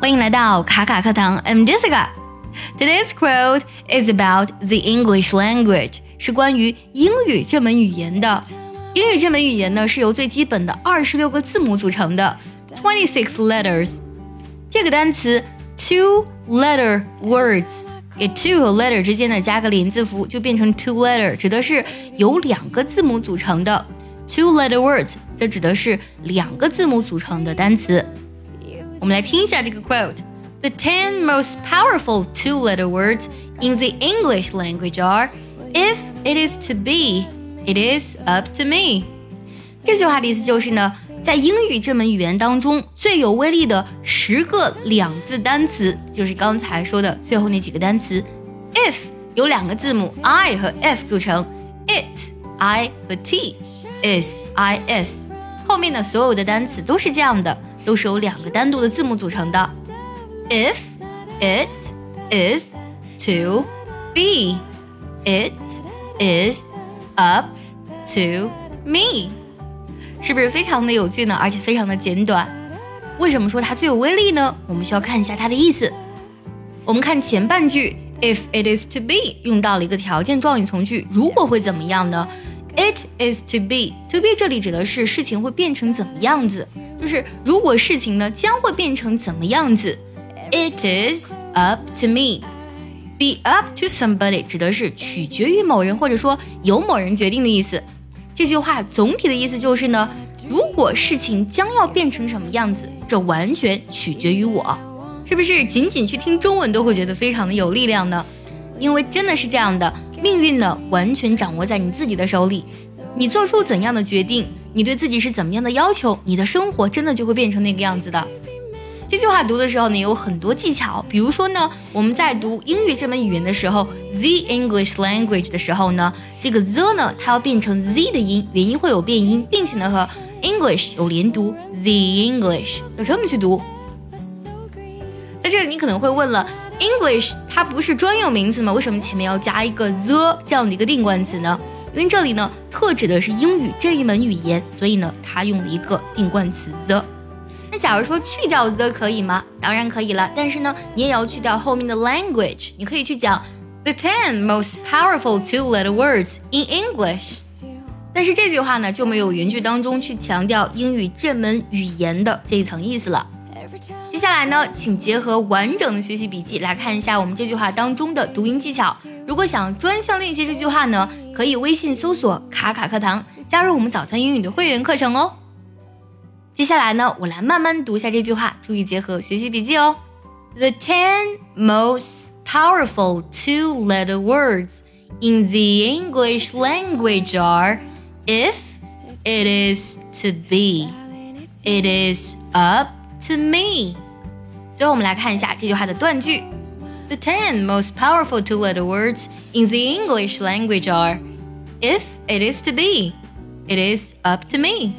欢迎来到卡卡课堂，I'm Jessica。Today's quote is about the English language，是关于英语这门语言的。英语这门语言呢，是由最基本的二十六个字母组成的，twenty six letters。这个单词 two letter words，给 two 和 letter 之间呢加个连字符，就变成 two letter，指的是由两个字母组成的。two letter words，这指的是两个字母组成的单词。 我们来听一下这个 quote。The ten most powerful two-letter words in the English language are "If it is to be, it is up to me." 这句话的意思就是呢，在英语这门语言当中，最有威力的十个两字单词，就是刚才说的最后那几个单词。If 有两个字母 i 和 f 组成，it i 和 t，is i s，后面的所有的单词都是这样的。 都是由两个单独的字母组成的。If it is to be, it is up to me，是不是非常的有趣呢？而且非常的简短。为什么说它最有威力呢？我们需要看一下它的意思。我们看前半句，If it is to be，用到了一个条件状语从句，如果会怎么样呢？It is to be. To be 这里指的是事情会变成怎么样子，就是如果事情呢将会变成怎么样子。It is up to me. Be up to somebody 指的是取决于某人或者说由某人决定的意思。这句话总体的意思就是呢，如果事情将要变成什么样子，这完全取决于我。是不是仅仅去听中文都会觉得非常的有力量呢？因为真的是这样的。命运呢，完全掌握在你自己的手里。你做出怎样的决定，你对自己是怎么样的要求，你的生活真的就会变成那个样子的。这句话读的时候呢，有很多技巧。比如说呢，我们在读英语这门语言的时候，the English language 的时候呢，这个 the 呢，它要变成 z 的音，元音会有变音，并且呢和 English 有连读，the English 要这么去读。在这里，你可能会问了。English 它不是专有名词吗？为什么前面要加一个 the 这样的一个定冠词呢？因为这里呢特指的是英语这一门语言，所以呢它用了一个定冠词 the。那假如说去掉 the 可以吗？当然可以了，但是呢你也要去掉后面的 language。你可以去讲 the ten most powerful two-letter words in English。但是这句话呢就没有原句当中去强调英语这门语言的这一层意思了。接下来呢，请结合完整的学习笔记来看一下我们这句话当中的读音技巧。如果想专项练习这句话呢，可以微信搜索“卡卡课堂”，加入我们早餐英语的会员课程哦。接下来呢，我来慢慢读一下这句话，注意结合学习笔记哦。The ten most powerful two-letter words in the English language are "if," "it is," "to be," "it is up." To me，最后我们来看一下这句话的断句。The ten most powerful two-letter words in the English language are "If it is to be, it is up to me."